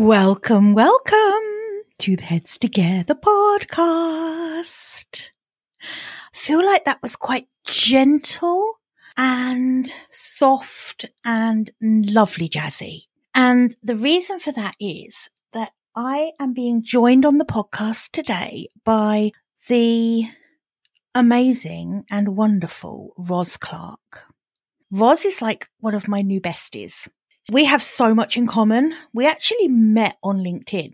Welcome, welcome to the Heads Together podcast. I feel like that was quite gentle and soft and lovely jazzy. And the reason for that is that I am being joined on the podcast today by the amazing and wonderful Roz Clark. Roz is like one of my new besties. We have so much in common. We actually met on LinkedIn.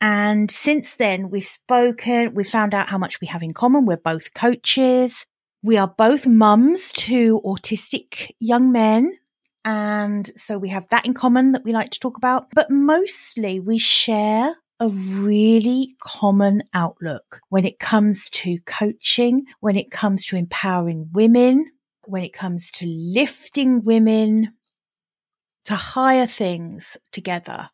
And since then, we've spoken, we found out how much we have in common. We're both coaches. We are both mums to autistic young men. And so we have that in common that we like to talk about. But mostly we share a really common outlook when it comes to coaching, when it comes to empowering women, when it comes to lifting women to higher things together.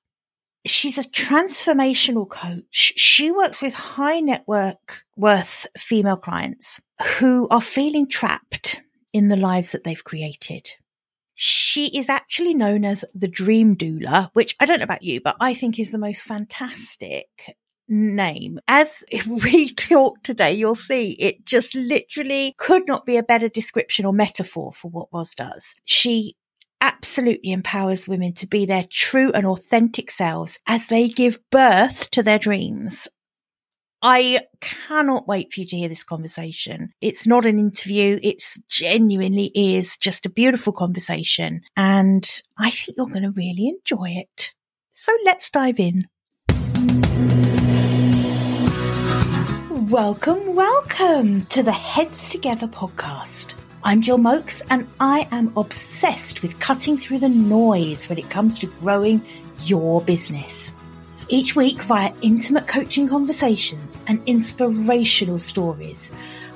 She's a transformational coach. She works with high network worth female clients who are feeling trapped in the lives that they've created. She is actually known as the dream doula, which I don't know about you, but I think is the most fantastic name. As we talk today, you'll see it just literally could not be a better description or metaphor for what Roz does. She absolutely empowers women to be their true and authentic selves as they give birth to their dreams. I cannot wait for you to hear this conversation. It's not an interview. It's genuinely is just a beautiful conversation. And I think you're going to really enjoy it. So let's dive in. Welcome, welcome to the Heads Together podcast. I'm Jill Mokes and I am obsessed with cutting through the noise when it comes to growing your business. Each week, via intimate coaching conversations and inspirational stories,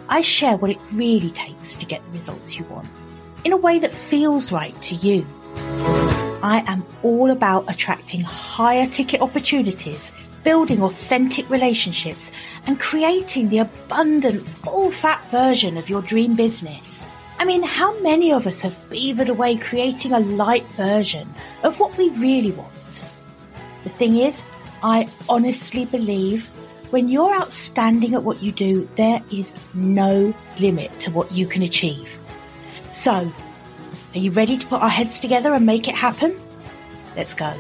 I share what it really takes to get the results you want in a way that feels right to you. I am all about attracting higher ticket opportunities, building authentic relationships, and creating the abundant, full fat version of your dream business. I mean, how many of us have beavered away creating a light version of what we really want? The thing is, I honestly believe when you're outstanding at what you do, there is no limit to what you can achieve. So, are you ready to put our heads together and make it happen? Let's go.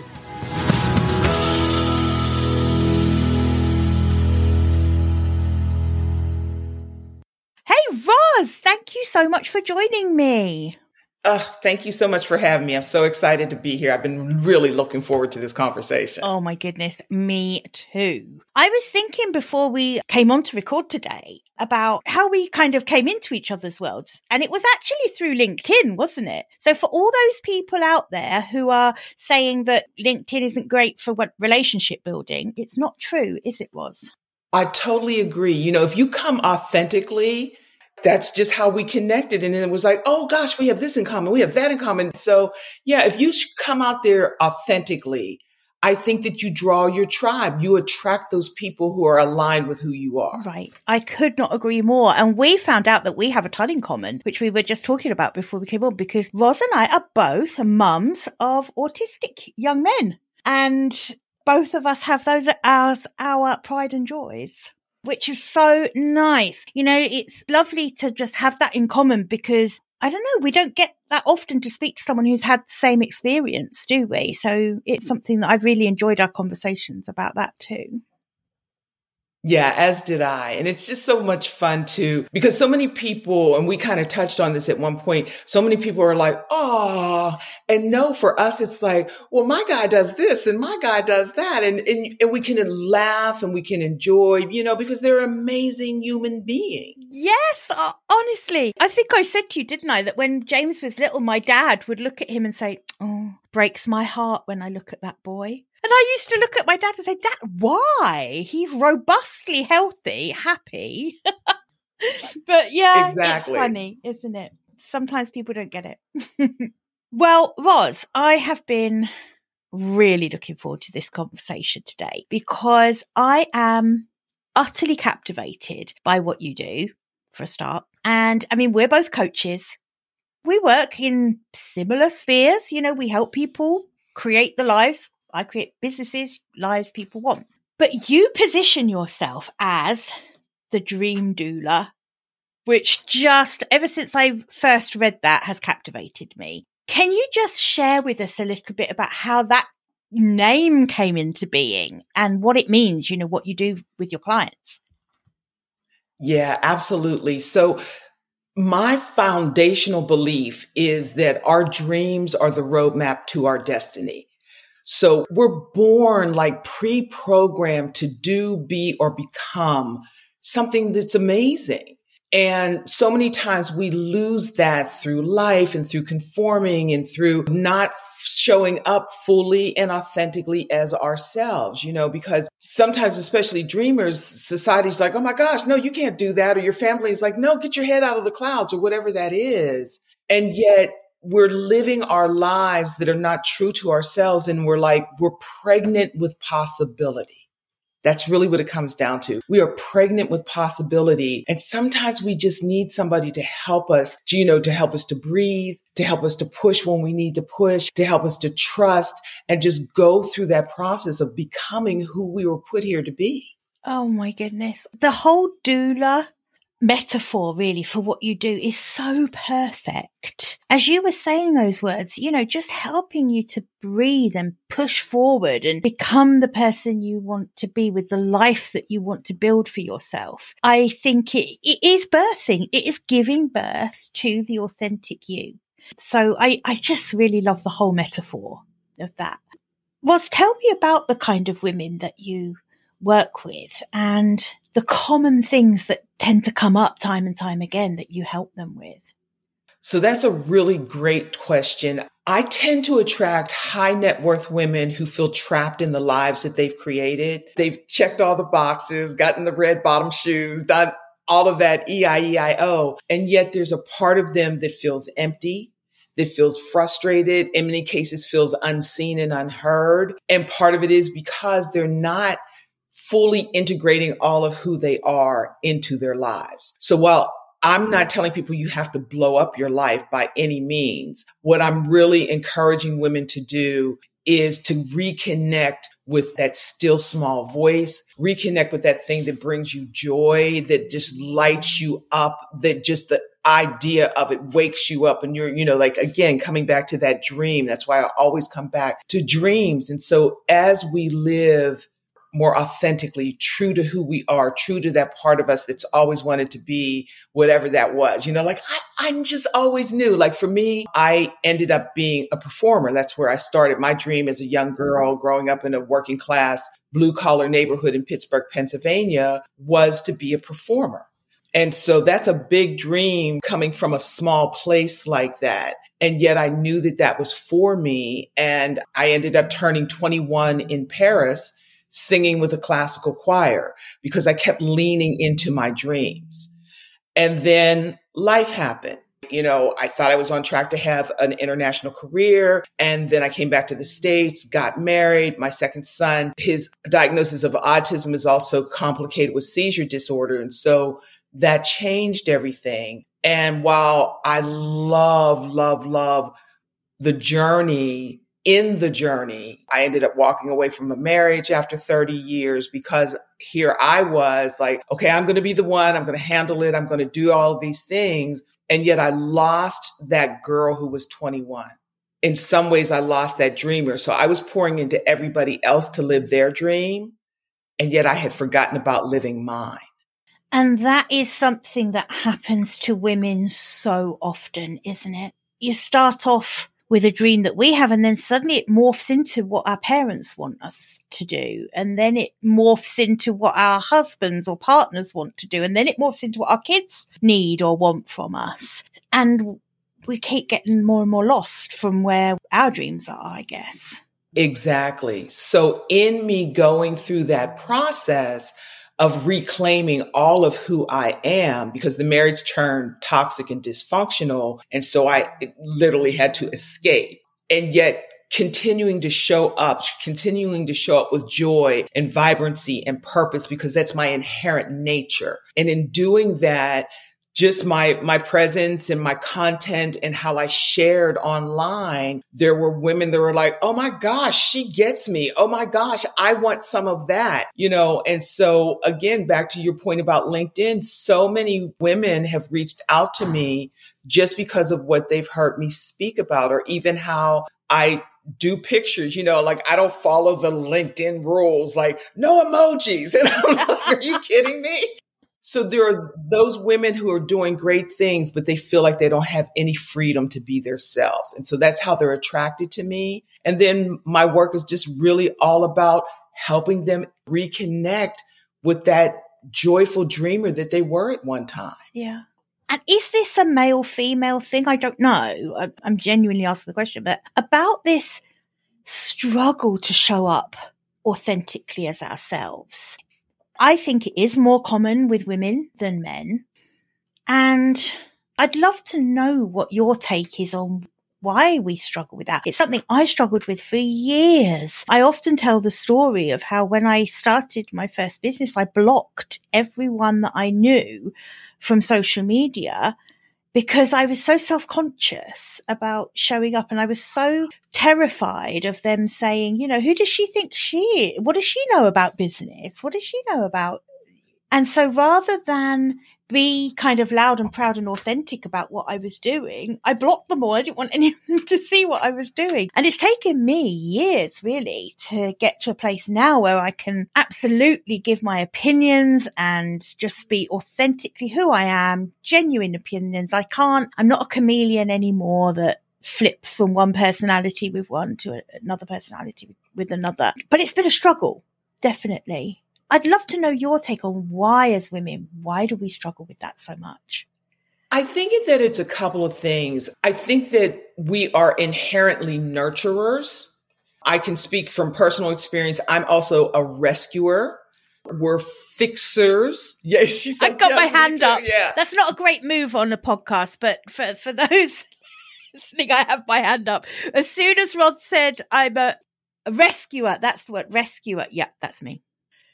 So much for joining me. Oh, thank you so much for having me. I'm so excited to be here. I've been really looking forward to this conversation. Oh my goodness, me too. I was thinking before we came on to record today about how we kind of came into each other's worlds. And it was actually through LinkedIn, wasn't it? So for all those people out there who are saying that LinkedIn isn't great for what relationship building, it's not true, is it was? I totally agree. You know, if you come authentically, that's just how we connected. And it was like, oh gosh, we have this in common. We have that in common. So yeah, if you come out there authentically, I think that you draw your tribe. You attract those people who are aligned with who you are. Right. I could not agree more. And we found out that we have a ton in common, which we were just talking about before we came on, because Roz and I are both mums of autistic young men. And both of us have those as our pride and joys which is so nice. You know, it's lovely to just have that in common because I don't know, we don't get that often to speak to someone who's had the same experience, do we? So it's mm. something that I've really enjoyed our conversations about that too. Yeah, as did I. And it's just so much fun too, because so many people, and we kind of touched on this at one point, so many people are like, oh, and no, for us, it's like, well, my guy does this and my guy does that. And, and, and we can laugh and we can enjoy, you know, because they're amazing human beings. Yes, honestly. I think I said to you, didn't I, that when James was little, my dad would look at him and say, oh, breaks my heart when I look at that boy. And I used to look at my dad and say, Dad, why? He's robustly healthy, happy. but yeah, exactly. it's funny, isn't it? Sometimes people don't get it. well, Roz, I have been really looking forward to this conversation today because I am utterly captivated by what you do for a start. And I mean, we're both coaches. We work in similar spheres. You know, we help people create the lives I create businesses, lives people want. But you position yourself as the dream doula, which just ever since I first read that has captivated me. Can you just share with us a little bit about how that name came into being and what it means, you know, what you do with your clients? Yeah, absolutely. So my foundational belief is that our dreams are the roadmap to our destiny. So we're born like pre-programmed to do, be, or become something that's amazing. And so many times we lose that through life and through conforming and through not showing up fully and authentically as ourselves, you know, because sometimes, especially dreamers, society's like, oh my gosh, no, you can't do that. Or your family is like, no, get your head out of the clouds or whatever that is. And yet we're living our lives that are not true to ourselves. And we're like, we're pregnant with possibility. That's really what it comes down to. We are pregnant with possibility. And sometimes we just need somebody to help us, to, you know, to help us to breathe, to help us to push when we need to push, to help us to trust and just go through that process of becoming who we were put here to be. Oh my goodness. The whole doula metaphor really for what you do is so perfect. As you were saying those words, you know, just helping you to breathe and push forward and become the person you want to be with the life that you want to build for yourself. I think it, it is birthing. It is giving birth to the authentic you. So I, I just really love the whole metaphor of that. Was tell me about the kind of women that you work with and the common things that tend to come up time and time again that you help them with? So that's a really great question. I tend to attract high net worth women who feel trapped in the lives that they've created. They've checked all the boxes, gotten the red bottom shoes, done all of that EIEIO. And yet there's a part of them that feels empty, that feels frustrated, in many cases feels unseen and unheard. And part of it is because they're not fully integrating all of who they are into their lives. So while I'm not telling people you have to blow up your life by any means, what I'm really encouraging women to do is to reconnect with that still small voice, reconnect with that thing that brings you joy, that just lights you up, that just the idea of it wakes you up and you're, you know, like again, coming back to that dream. That's why I always come back to dreams. And so as we live more authentically, true to who we are, true to that part of us that's always wanted to be whatever that was. You know, like I, I just always knew. Like for me, I ended up being a performer. That's where I started. My dream as a young girl growing up in a working class, blue collar neighborhood in Pittsburgh, Pennsylvania was to be a performer. And so that's a big dream coming from a small place like that. And yet I knew that that was for me. And I ended up turning 21 in Paris singing with a classical choir because I kept leaning into my dreams. And then life happened. You know, I thought I was on track to have an international career. And then I came back to the States, got married. My second son, his diagnosis of autism is also complicated with seizure disorder. And so that changed everything. And while I love, love, love the journey in the journey, I ended up walking away from a marriage after 30 years because here I was like, okay, I'm going to be the one. I'm going to handle it. I'm going to do all of these things. And yet I lost that girl who was 21. In some ways, I lost that dreamer. So I was pouring into everybody else to live their dream. And yet I had forgotten about living mine. And that is something that happens to women so often, isn't it? You start off with a dream that we have. And then suddenly it morphs into what our parents want us to do. And then it morphs into what our husbands or partners want to do. And then it morphs into what our kids need or want from us. And we keep getting more and more lost from where our dreams are, I guess. Exactly. So in me going through that process, of reclaiming all of who I am because the marriage turned toxic and dysfunctional. And so I literally had to escape. And yet continuing to show up, continuing to show up with joy and vibrancy and purpose because that's my inherent nature. And in doing that, just my my presence and my content and how I shared online, there were women that were like, "Oh my gosh, she gets me. Oh my gosh, I want some of that." You know, and so again, back to your point about LinkedIn, so many women have reached out to me just because of what they've heard me speak about or even how I do pictures, you know, like I don't follow the LinkedIn rules, like no emojis. And I'm like, are you kidding me? So there are those women who are doing great things, but they feel like they don't have any freedom to be themselves. And so that's how they're attracted to me. And then my work is just really all about helping them reconnect with that joyful dreamer that they were at one time. Yeah. And is this a male female thing? I don't know. I'm genuinely asking the question, but about this struggle to show up authentically as ourselves. I think it is more common with women than men. And I'd love to know what your take is on why we struggle with that. It's something I struggled with for years. I often tell the story of how when I started my first business, I blocked everyone that I knew from social media because I was so self conscious about showing up and I was so terrified of them saying, you know, who does she think she? What does she know about business? What does she know about? And so rather than be kind of loud and proud and authentic about what I was doing. I blocked them all. I didn't want anyone to see what I was doing. And it's taken me years really to get to a place now where I can absolutely give my opinions and just be authentically who I am, genuine opinions. I can't, I'm not a chameleon anymore that flips from one personality with one to another personality with another. But it's been a struggle, definitely. I'd love to know your take on why, as women, why do we struggle with that so much? I think that it's a couple of things. I think that we are inherently nurturers. I can speak from personal experience. I'm also a rescuer. We're fixers. Yes, she's. I've got yes, my hand up. Yeah, that's not a great move on a podcast, but for for those listening, I have my hand up. As soon as Roz said, "I'm a, a rescuer," that's the word rescuer. Yeah, that's me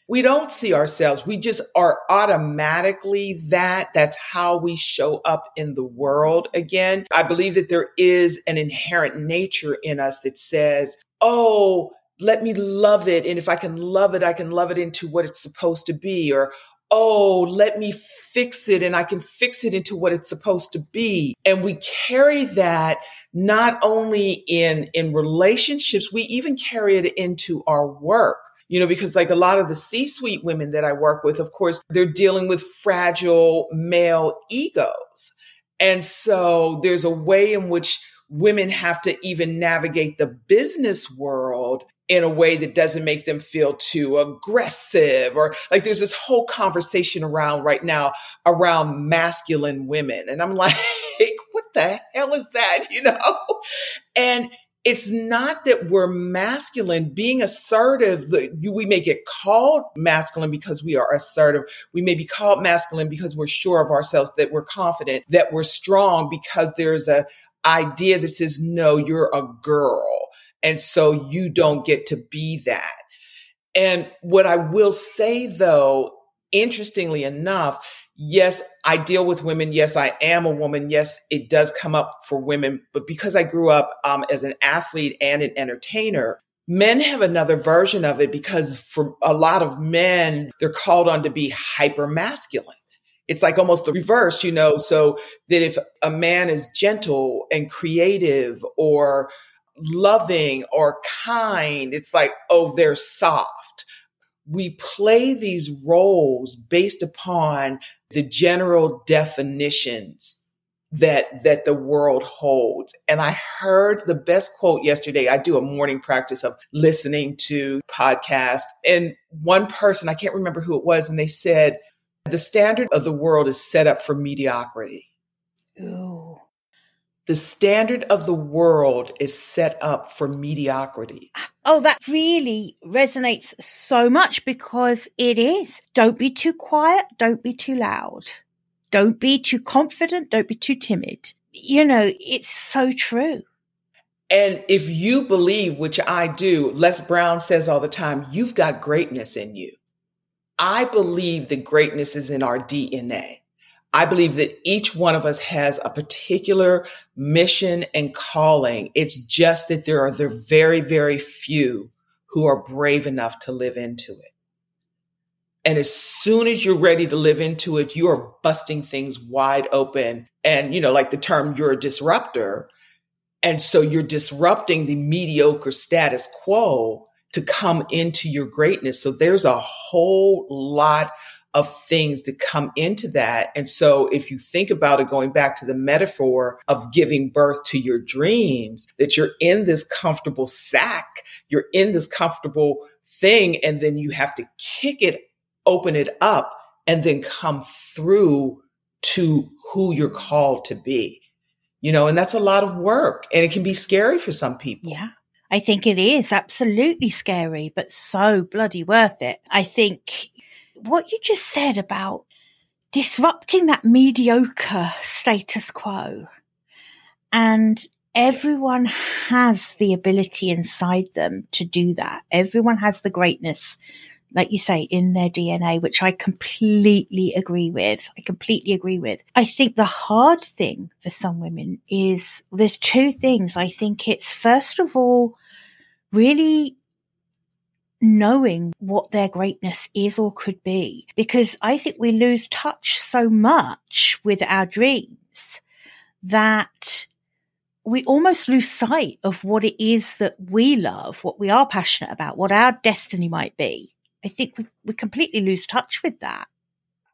we don't see ourselves. We just are automatically that. That's how we show up in the world again. I believe that there is an inherent nature in us that says, Oh, let me love it. And if I can love it, I can love it into what it's supposed to be. Or, Oh, let me fix it and I can fix it into what it's supposed to be. And we carry that not only in, in relationships, we even carry it into our work you know, because like a lot of the C suite women that I work with, of course, they're dealing with fragile male egos. And so there's a way in which women have to even navigate the business world in a way that doesn't make them feel too aggressive or like there's this whole conversation around right now around masculine women. And I'm like, what the hell is that? You know? And it's not that we're masculine. Being assertive, we may get called masculine because we are assertive. We may be called masculine because we're sure of ourselves, that we're confident, that we're strong because there's a idea that says, no, you're a girl. And so you don't get to be that. And what I will say though, interestingly enough, yes, I deal with women. Yes, I am a woman. Yes, it does come up for women. But because I grew up um, as an athlete and an entertainer, men have another version of it because for a lot of men, they're called on to be hyper masculine. It's like almost the reverse, you know, so that if a man is gentle and creative or loving or kind, it's like, oh, they're soft we play these roles based upon the general definitions that that the world holds. And i heard the best quote yesterday. I do a morning practice of listening to podcasts. And one person i can't remember who it was and they said the standard of the world is set up for mediocrity. Ooh the standard of the world is set up for mediocrity. Oh, that really resonates so much because it is. Don't be too quiet. Don't be too loud. Don't be too confident. Don't be too timid. You know, it's so true. And if you believe, which I do, Les Brown says all the time, you've got greatness in you. I believe that greatness is in our DNA. I believe that each one of us has a particular mission and calling. It's just that there are the very, very few who are brave enough to live into it. And as soon as you're ready to live into it, you are busting things wide open. And, you know, like the term, you're a disruptor. And so you're disrupting the mediocre status quo to come into your greatness. So there's a whole lot of things that come into that. And so if you think about it, going back to the metaphor of giving birth to your dreams, that you're in this comfortable sack, you're in this comfortable thing, and then you have to kick it open it up and then come through to who you're called to be. You know, and that's a lot of work and it can be scary for some people. Yeah. I think it is absolutely scary, but so bloody worth it. I think what you just said about disrupting that mediocre status quo and everyone has the ability inside them to do that. Everyone has the greatness like you say, in their DNA, which I completely agree with. I completely agree with. I think the hard thing for some women is there's two things. I think it's first of all, really knowing what their greatness is or could be, because I think we lose touch so much with our dreams that we almost lose sight of what it is that we love, what we are passionate about, what our destiny might be. I think we, we completely lose touch with that.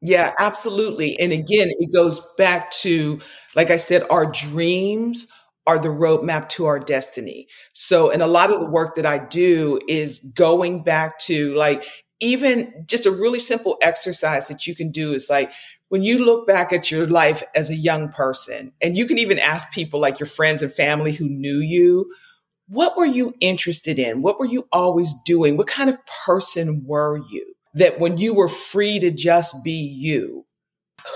Yeah, absolutely. And again, it goes back to, like I said, our dreams are the roadmap to our destiny. So, and a lot of the work that I do is going back to like, even just a really simple exercise that you can do is like, when you look back at your life as a young person, and you can even ask people like your friends and family who knew you, what were you interested in? What were you always doing? What kind of person were you? That when you were free to just be you,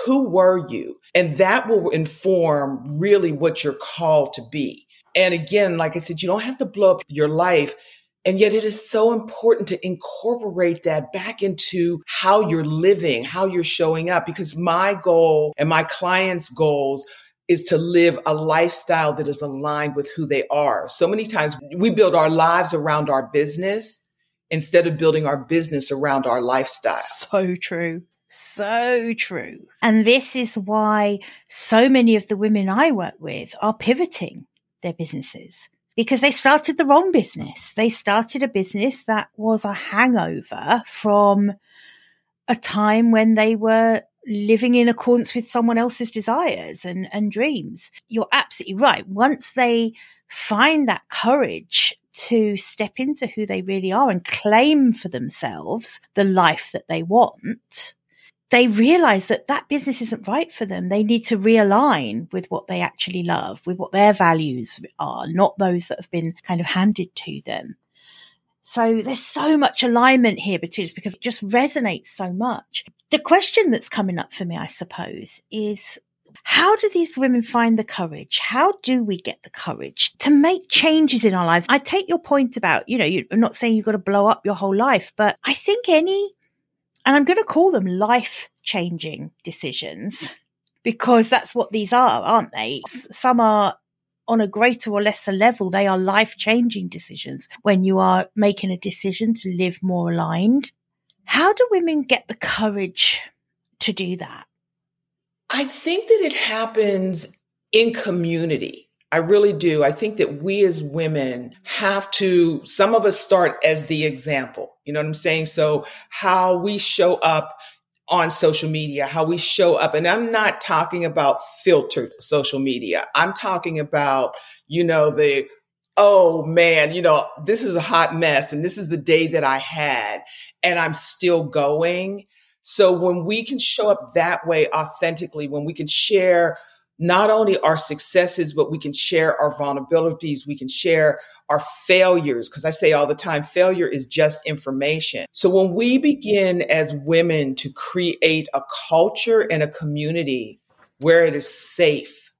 who were you? And that will inform really what you're called to be. And again, like I said, you don't have to blow up your life. And yet it is so important to incorporate that back into how you're living, how you're showing up, because my goal and my clients' goals is to live a lifestyle that is aligned with who they are. So many times we build our lives around our business instead of building our business around our lifestyle. So true. So true. And this is why so many of the women I work with are pivoting their businesses because they started the wrong business. They started a business that was a hangover from a time when they were living in accordance with someone else's desires and, and dreams. You're absolutely right. Once they find that courage to step into who they really are and claim for themselves the life that they want, they realize that that business isn't right for them. They need to realign with what they actually love, with what their values are, not those that have been kind of handed to them. So there's so much alignment here between us because it just resonates so much. The question that's coming up for me, I suppose, is how do these women find the courage? How do we get the courage to make changes in our lives? I take your point about, you know, you're not saying you've got to blow up your whole life, but I think any, and I'm going to call them life changing decisions because that's what these are, aren't they? Some are on a greater or lesser level, they are life changing decisions when you are making a decision to live more aligned. How do women get the courage to do that? I think that it happens in community. I really do. I think that we as women have to, some of us start as the example. You know what I'm saying? So how we show up on social media, how we show up. And I'm not talking about filtered social media. I'm talking about, you know, the, oh man, you know, this is a hot mess and this is the day that I had and I'm still going. So when we can show up that way authentically, when we can share not only our successes, but we can share our vulnerabilities. We can share our failures. Cause I say all the time, failure is just information. So when we begin as women to create a culture and a community where it is safe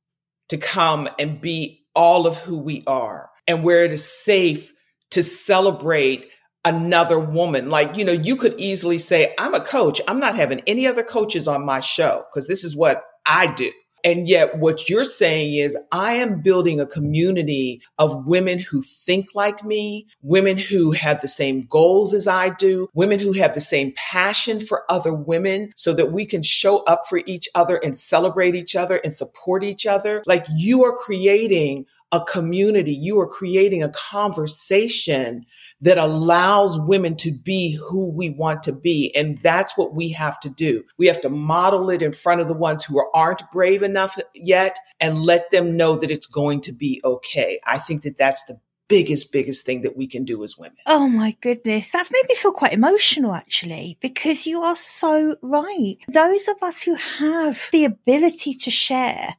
to come and be all of who we are and where it is safe to celebrate another woman. Like, you know, you could easily say, I'm a coach. I'm not having any other coaches on my show because this is what I do. And yet what you're saying is I am building a community of women who think like me, women who have the same goals as I do, women who have the same passion for other women so that we can show up for each other and celebrate each other and support each other. Like you are creating a community. You are creating a conversation that allows women to be who we want to be. And that's what we have to do. We have to model it in front of the ones who aren't brave enough yet and let them know that it's going to be okay. I think that that's the biggest, biggest thing that we can do as women. Oh my goodness. That's made me feel quite emotional actually, because you are so right. Those of us who have the ability to share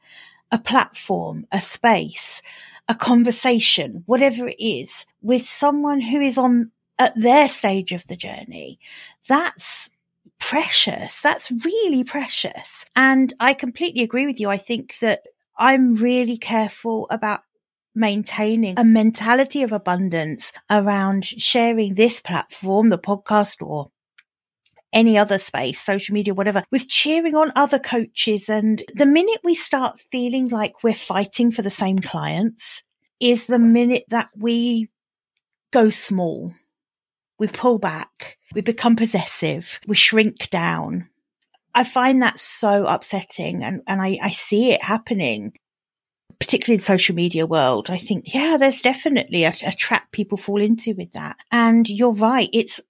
a platform, a space, a conversation, whatever it is, with someone who is on at their stage of the journey, that's precious. That's really precious. And I completely agree with you. I think that I'm really careful about maintaining a mentality of abundance around sharing this platform, the podcast or any other space, social media, whatever, with cheering on other coaches. And the minute we start feeling like we're fighting for the same clients is the minute that we go small. We pull back. We become possessive. We shrink down. I find that so upsetting and, and I, I see it happening, particularly in social media world. I think, yeah, there's definitely a, a trap people fall into with that. And you're right. It's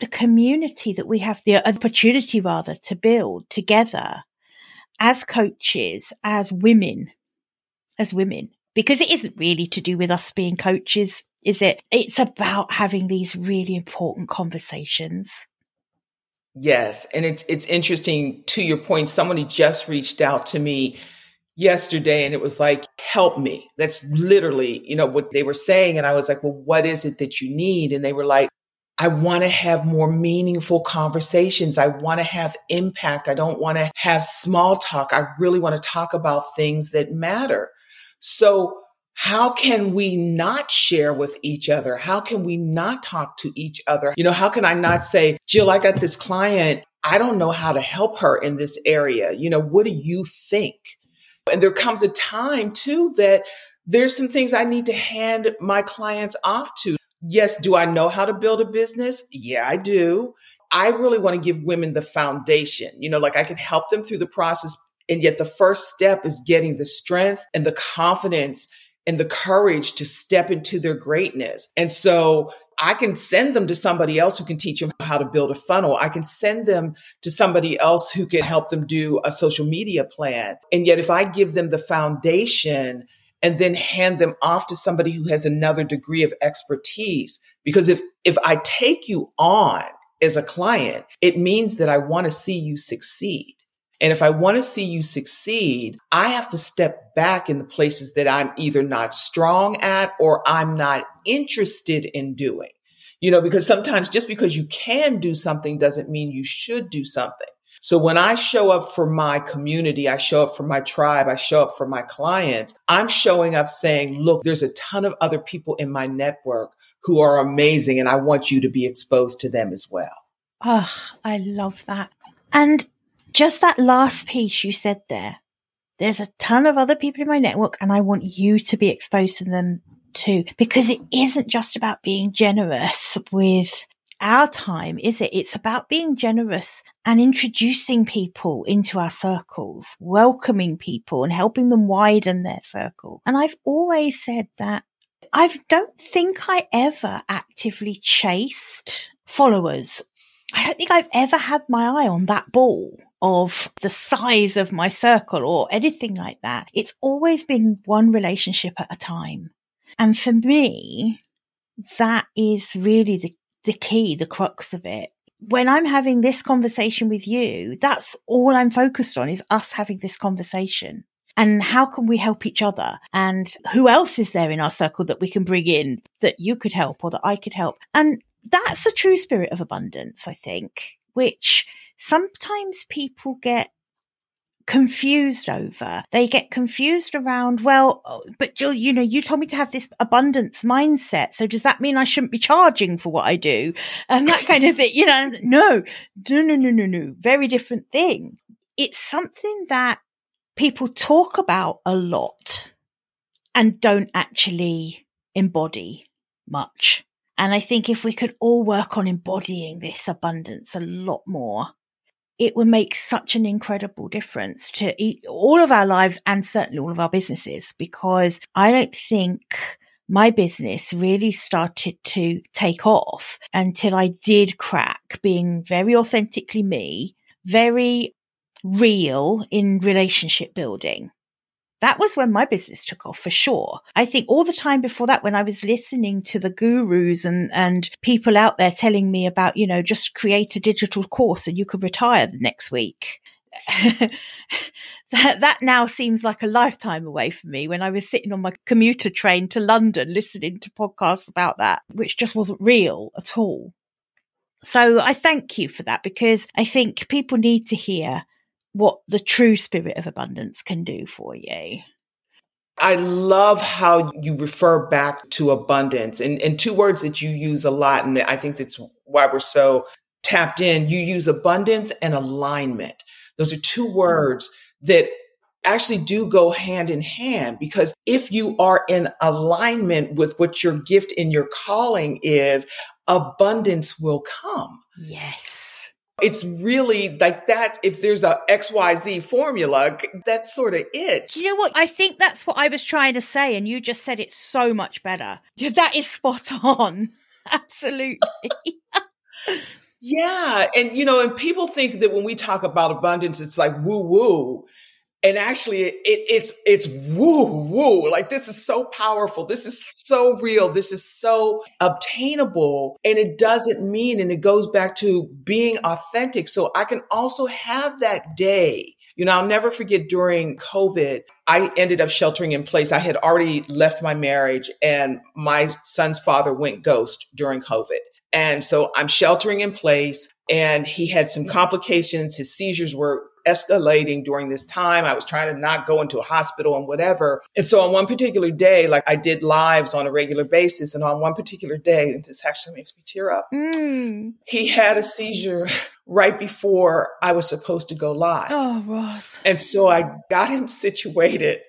the community that we have the opportunity rather to build together as coaches, as women, as women, because it isn't really to do with us being coaches, is it? It's about having these really important conversations. Yes. And it's, it's interesting to your point. Somebody just reached out to me yesterday and it was like, help me. That's literally, you know, what they were saying. And I was like, well, what is it that you need? And they were like, I want to have more meaningful conversations. I want to have impact. I don't want to have small talk. I really want to talk about things that matter. So how can we not share with each other? How can we not talk to each other? You know, how can I not say, Jill, I got this client. I don't know how to help her in this area. You know, what do you think? And there comes a time too that there's some things I need to hand my clients off to yes, do I know how to build a business? Yeah, I do. I really want to give women the foundation. You know, like I can help them through the process. And yet the first step is getting the strength and the confidence and the courage to step into their greatness. And so I can send them to somebody else who can teach them how to build a funnel. I can send them to somebody else who can help them do a social media plan. And yet if I give them the foundation and then hand them off to somebody who has another degree of expertise. Because if, if I take you on as a client, it means that I want to see you succeed. And if I want to see you succeed, I have to step back in the places that I'm either not strong at or I'm not interested in doing. You know, because sometimes just because you can do something doesn't mean you should do something. So when I show up for my community, I show up for my tribe, I show up for my clients, I'm showing up saying, look, there's a ton of other people in my network who are amazing and I want you to be exposed to them as well. Oh, I love that. And just that last piece you said there, there's a ton of other people in my network and I want you to be exposed to them too, because it isn't just about being generous with our time, is it? It's about being generous and introducing people into our circles, welcoming people and helping them widen their circle. And I've always said that I don't think I ever actively chased followers. I don't think I've ever had my eye on that ball of the size of my circle or anything like that. It's always been one relationship at a time. And for me, that is really the the key, the crux of it. When I'm having this conversation with you, that's all I'm focused on is us having this conversation. And how can we help each other? And who else is there in our circle that we can bring in that you could help or that I could help? And that's a true spirit of abundance, I think, which sometimes people get confused over. They get confused around, well, oh, but Jill, you know, you told me to have this abundance mindset. So does that mean I shouldn't be charging for what I do? And that kind of thing, you know, no, no, no, no, no, no. Very different thing. It's something that people talk about a lot and don't actually embody much. And I think if we could all work on embodying this abundance a lot more, it would make such an incredible difference to all of our lives and certainly all of our businesses because I don't think my business really started to take off until I did crack being very authentically me, very real in relationship building. That was when my business took off for sure. I think all the time before that, when I was listening to the gurus and, and people out there telling me about, you know, just create a digital course and you could retire the next week. that that now seems like a lifetime away for me when I was sitting on my commuter train to London listening to podcasts about that, which just wasn't real at all. So I thank you for that because I think people need to hear what the true spirit of abundance can do for you. I love how you refer back to abundance and, and two words that you use a lot. And I think that's why we're so tapped in. You use abundance and alignment. Those are two words that actually do go hand in hand because if you are in alignment with what your gift and your calling is, abundance will come. Yes. It's really like that. If there's a XYZ formula, that's sort of it. You know what? I think that's what I was trying to say, and you just said it so much better. That is spot on. Absolutely. yeah. And, you know, and people think that when we talk about abundance, it's like woo woo and actually it, it's it's woo woo. Like this is so powerful. This is so real. This is so obtainable. And it doesn't mean and it goes back to being authentic. So i can also have that day. You know i'll never forget during covid i ended up sheltering in place. I had already left my marriage and my son's father went ghost during covid. And so i'm sheltering in place and he had some complications. His seizures were escalating during this time. I was trying to not go into a hospital and whatever. And so on one particular day, like I did lives on a regular basis. And on one particular day, and this actually makes me tear up, mm. he had a seizure right before I was supposed to go live. Oh, Roz. And so I got him situated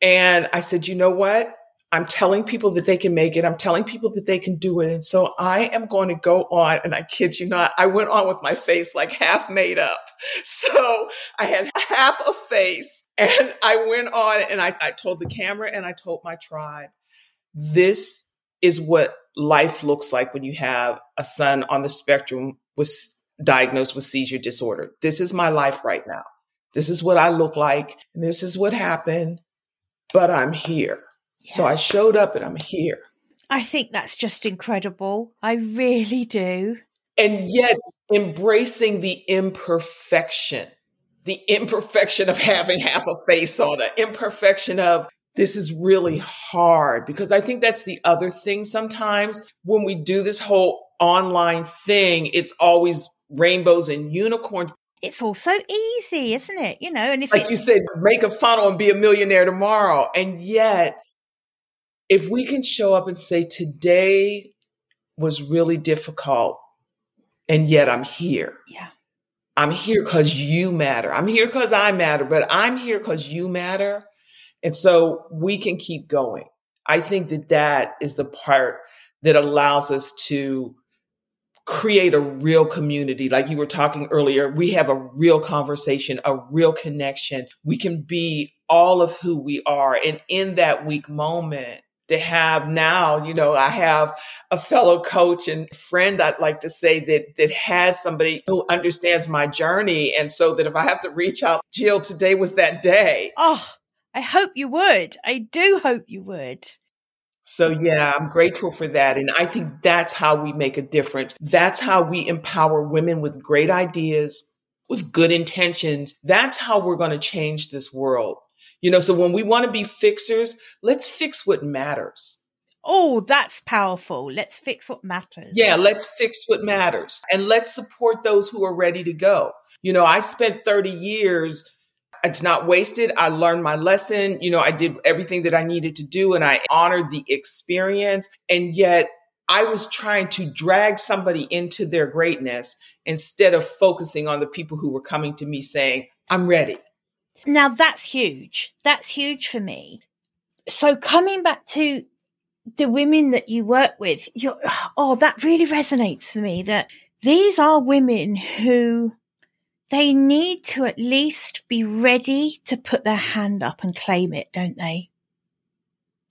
and I said, you know what? I'm telling people that they can make it. I'm telling people that they can do it. And so I am going to go on. And I kid you not, I went on with my face like half made up. So I had half a face and I went on and I, I told the camera and I told my tribe, this is what life looks like when you have a son on the spectrum with diagnosed with seizure disorder. This is my life right now. This is what I look like. And this is what happened, but I'm here. So I showed up and I'm here. I think that's just incredible. I really do. And yet embracing the imperfection, the imperfection of having half a face on the imperfection of this is really hard because I think that's the other thing sometimes when we do this whole online thing, it's always rainbows and unicorns. It's all so easy, isn't it? You know, and if like it- you said, make a funnel and be a millionaire tomorrow. And yet if we can show up and say, today was really difficult, and yet I'm here. Yeah. I'm here because you matter. I'm here because I matter, but I'm here because you matter. And so we can keep going. I think that that is the part that allows us to create a real community. Like you were talking earlier, we have a real conversation, a real connection. We can be all of who we are. And in that weak moment, to have now, you know, I have a fellow coach and friend I'd like to say that that has somebody who understands my journey. And so that if I have to reach out, Jill, today was that day. Oh, I hope you would. I do hope you would. So yeah, I'm grateful for that. And I think that's how we make a difference. That's how we empower women with great ideas, with good intentions. That's how we're going to change this world. You know, so when we want to be fixers, let's fix what matters. Oh, that's powerful. Let's fix what matters. Yeah, let's fix what matters and let's support those who are ready to go. You know, I spent 30 years it's not wasted. I learned my lesson. You know, I did everything that I needed to do and I honored the experience. And yet I was trying to drag somebody into their greatness instead of focusing on the people who were coming to me saying, I'm ready. Now that's huge. That's huge for me. So coming back to the women that you work with, you oh, that really resonates for me that these are women who they need to at least be ready to put their hand up and claim it, don't they?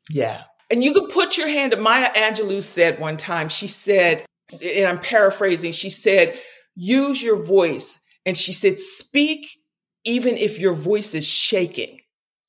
Yeah. And you can put your hand up. Maya Angelou said one time, she said, and I'm paraphrasing, she said, use your voice. And she said, speak even if your voice is shaking.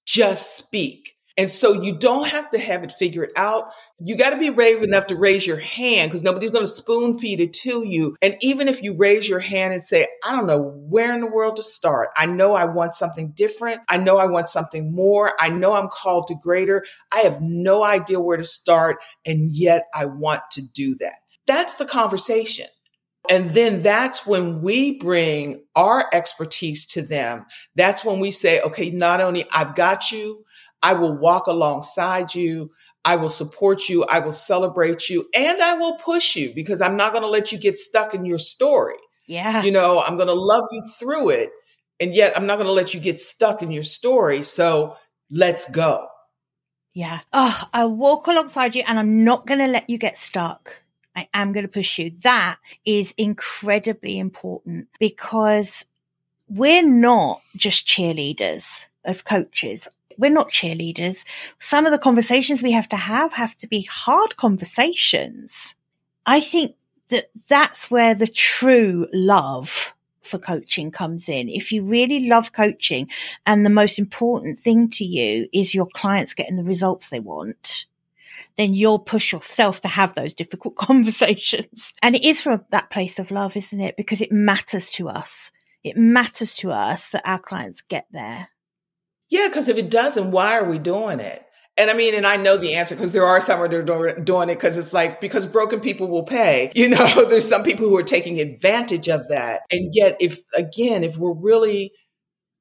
Just speak. And so you don't have to have it figured out. You got to be brave enough to raise your hand because nobody's going to spoon feed it to you. And even if you raise your hand and say, I don't know where in the world to start. I know I want something different. I know I want something more. I know I'm called to greater. I have no idea where to start. And yet I want to do that. That's the conversation. And then that's when we bring our expertise to them. That's when we say, okay, not only I've got you, I will walk alongside you. I will support you. I will celebrate you and I will push you because I'm not going to let you get stuck in your story. Yeah. You know, I'm going to love you through it. And yet I'm not going to let you get stuck in your story. So let's go. Yeah. Oh, I walk alongside you and I'm not going to let you get stuck. I am going to push you. That is incredibly important because we're not just cheerleaders as coaches we're not cheerleaders. Some of the conversations we have to have have to be hard conversations. I think that that's where the true love for coaching comes in. If you really love coaching and the most important thing to you is your clients getting the results they want, then you'll push yourself to have those difficult conversations. And it is from that place of love, isn't it? Because it matters to us. It matters to us that our clients get there. Yeah, because if it doesn't, why are we doing it? And I mean, and I know the answer because there are some who are doing it because it's like, because broken people will pay. You know, there's some people who are taking advantage of that. And yet, if again, if we're really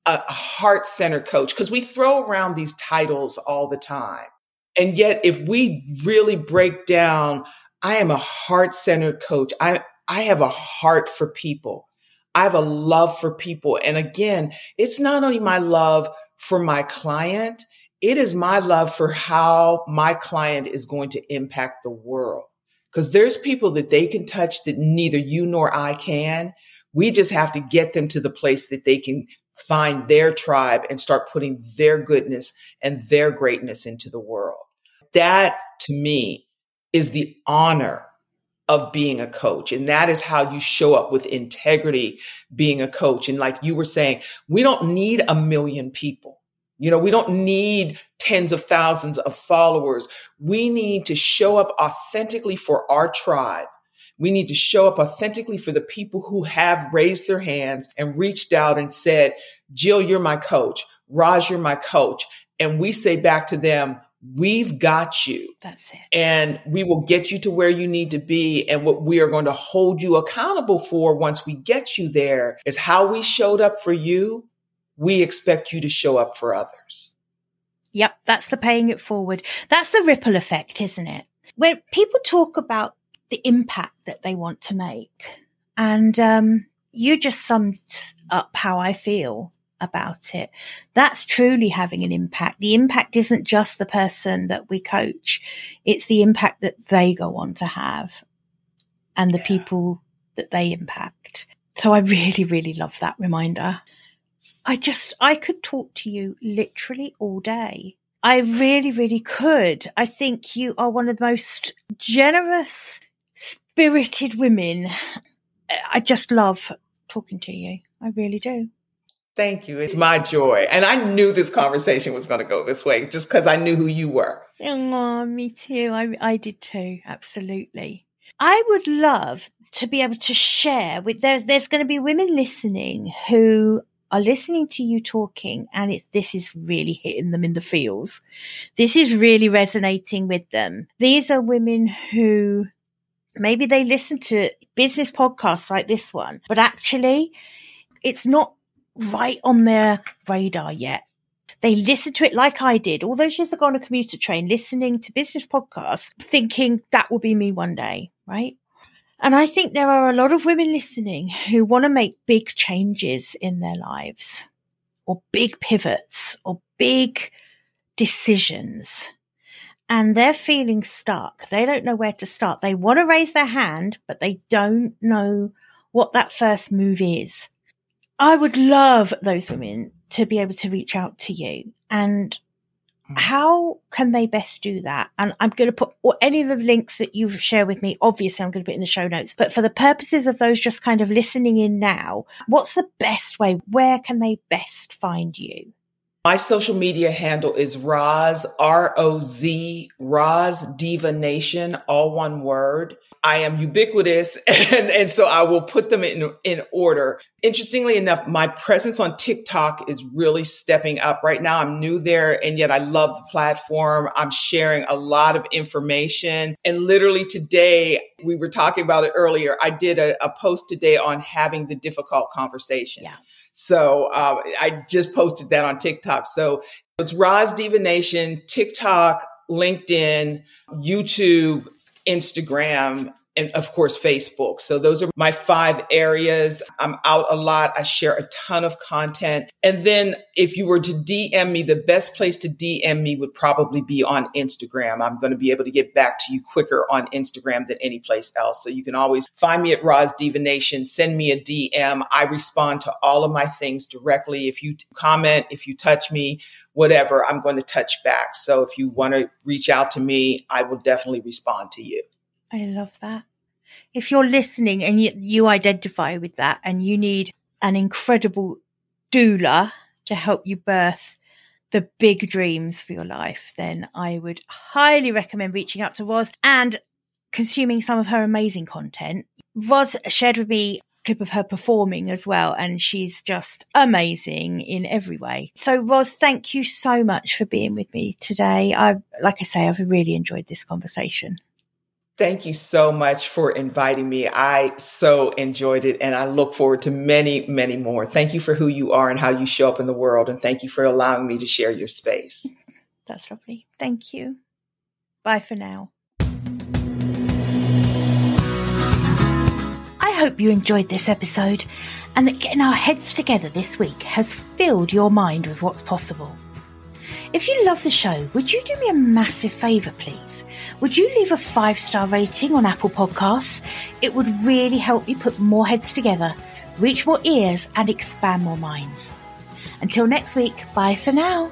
a heart centered coach, because we throw around these titles all the time. And yet, if we really break down, I am a heart centered coach. I, I have a heart for people. I have a love for people. And again, it's not only my love for my client, it is my love for how my client is going to impact the world. Because there's people that they can touch that neither you nor I can. We just have to get them to the place that they can find their tribe and start putting their goodness and their greatness into the world. That to me is the honor of being a coach. And that is how you show up with integrity being a coach. And like you were saying, we don't need a million people. You know, we don't need tens of thousands of followers. We need to show up authentically for our tribe. We need to show up authentically for the people who have raised their hands and reached out and said, Jill, you're my coach. Raj, you're my coach. And we say back to them, we've got you. That's it. And we will get you to where you need to be. And what we are going to hold you accountable for once we get you there is how we showed up for you we expect you to show up for others. Yep, that's the paying it forward. That's the ripple effect, isn't it? When people talk about the impact that they want to make, and um, you just summed up how I feel about it. That's truly having an impact. The impact isn't just the person that we coach, it's the impact that they go on to have and the yeah. people that they impact. So I really, really love that reminder. I just, I could talk to you literally all day. I really, really could. I think you are one of the most generous, spirited women. I just love talking to you. I really do. Thank you. It's my joy. And I knew this conversation was going to go this way just because I knew who you were. Oh, me too. I, I did too. Absolutely. I would love to be able to share with there, there's going to be women listening who are listening to you talking and it, this is really hitting them in the feels. This is really resonating with them. These are women who maybe they listen to business podcasts like this one, but actually it's not right on their radar yet. They listen to it like I did all those years ago on a commuter train, listening to business podcasts, thinking that will be me one day, right? And I think there are a lot of women listening who want to make big changes in their lives or big pivots or big decisions and they're feeling stuck. They don't know where to start. They want to raise their hand, but they don't know what that first move is. I would love those women to be able to reach out to you and hmm. how can they best do that? And I'm going to put or any of the links that you've shared with me. Obviously, I'm going to put in the show notes, but for the purposes of those just kind of listening in now, what's the best way? Where can they best find you? My social media handle is Roz, R O Z, Roz Diva Nation, all one word. I am ubiquitous and, and so I will put them in, in order. Interestingly enough, my presence on TikTok is really stepping up right now. I'm new there and yet I love the platform. I'm sharing a lot of information. And literally today, we were talking about it earlier. I did a, a post today on having the difficult conversation. Yeah. So uh, I just posted that on TikTok. So it's Roz Diva Nation, TikTok, LinkedIn, YouTube, Instagram, and of course, Facebook. So those are my five areas. I'm out a lot. I share a ton of content. And then if you were to DM me, the best place to DM me would probably be on Instagram. I'm going to be able to get back to you quicker on Instagram than any place else. So you can always find me at Roz Diva Nation, send me a DM. I respond to all of my things directly. If you comment, if you touch me, whatever, I'm going to touch back. So if you want to reach out to me, I will definitely respond to you. I love that. If you're listening and you, you identify with that and you need an incredible doula to help you birth the big dreams for your life, then I would highly recommend reaching out to Roz and consuming some of her amazing content. Roz shared with me a clip of her performing as well, and she's just amazing in every way. So, Roz, thank you so much for being with me today. I, like I say, I've really enjoyed this conversation. Thank you so much for inviting me. I so enjoyed it and I look forward to many, many more. Thank you for who you are and how you show up in the world. And thank you for allowing me to share your space. That's lovely. Thank you. Bye for now. I hope you enjoyed this episode and that getting our heads together this week has filled your mind with what's possible. If you love the show, would you do me a massive favour, please? Would you leave a five star rating on Apple Podcasts? It would really help me put more heads together, reach more ears, and expand more minds. Until next week, bye for now.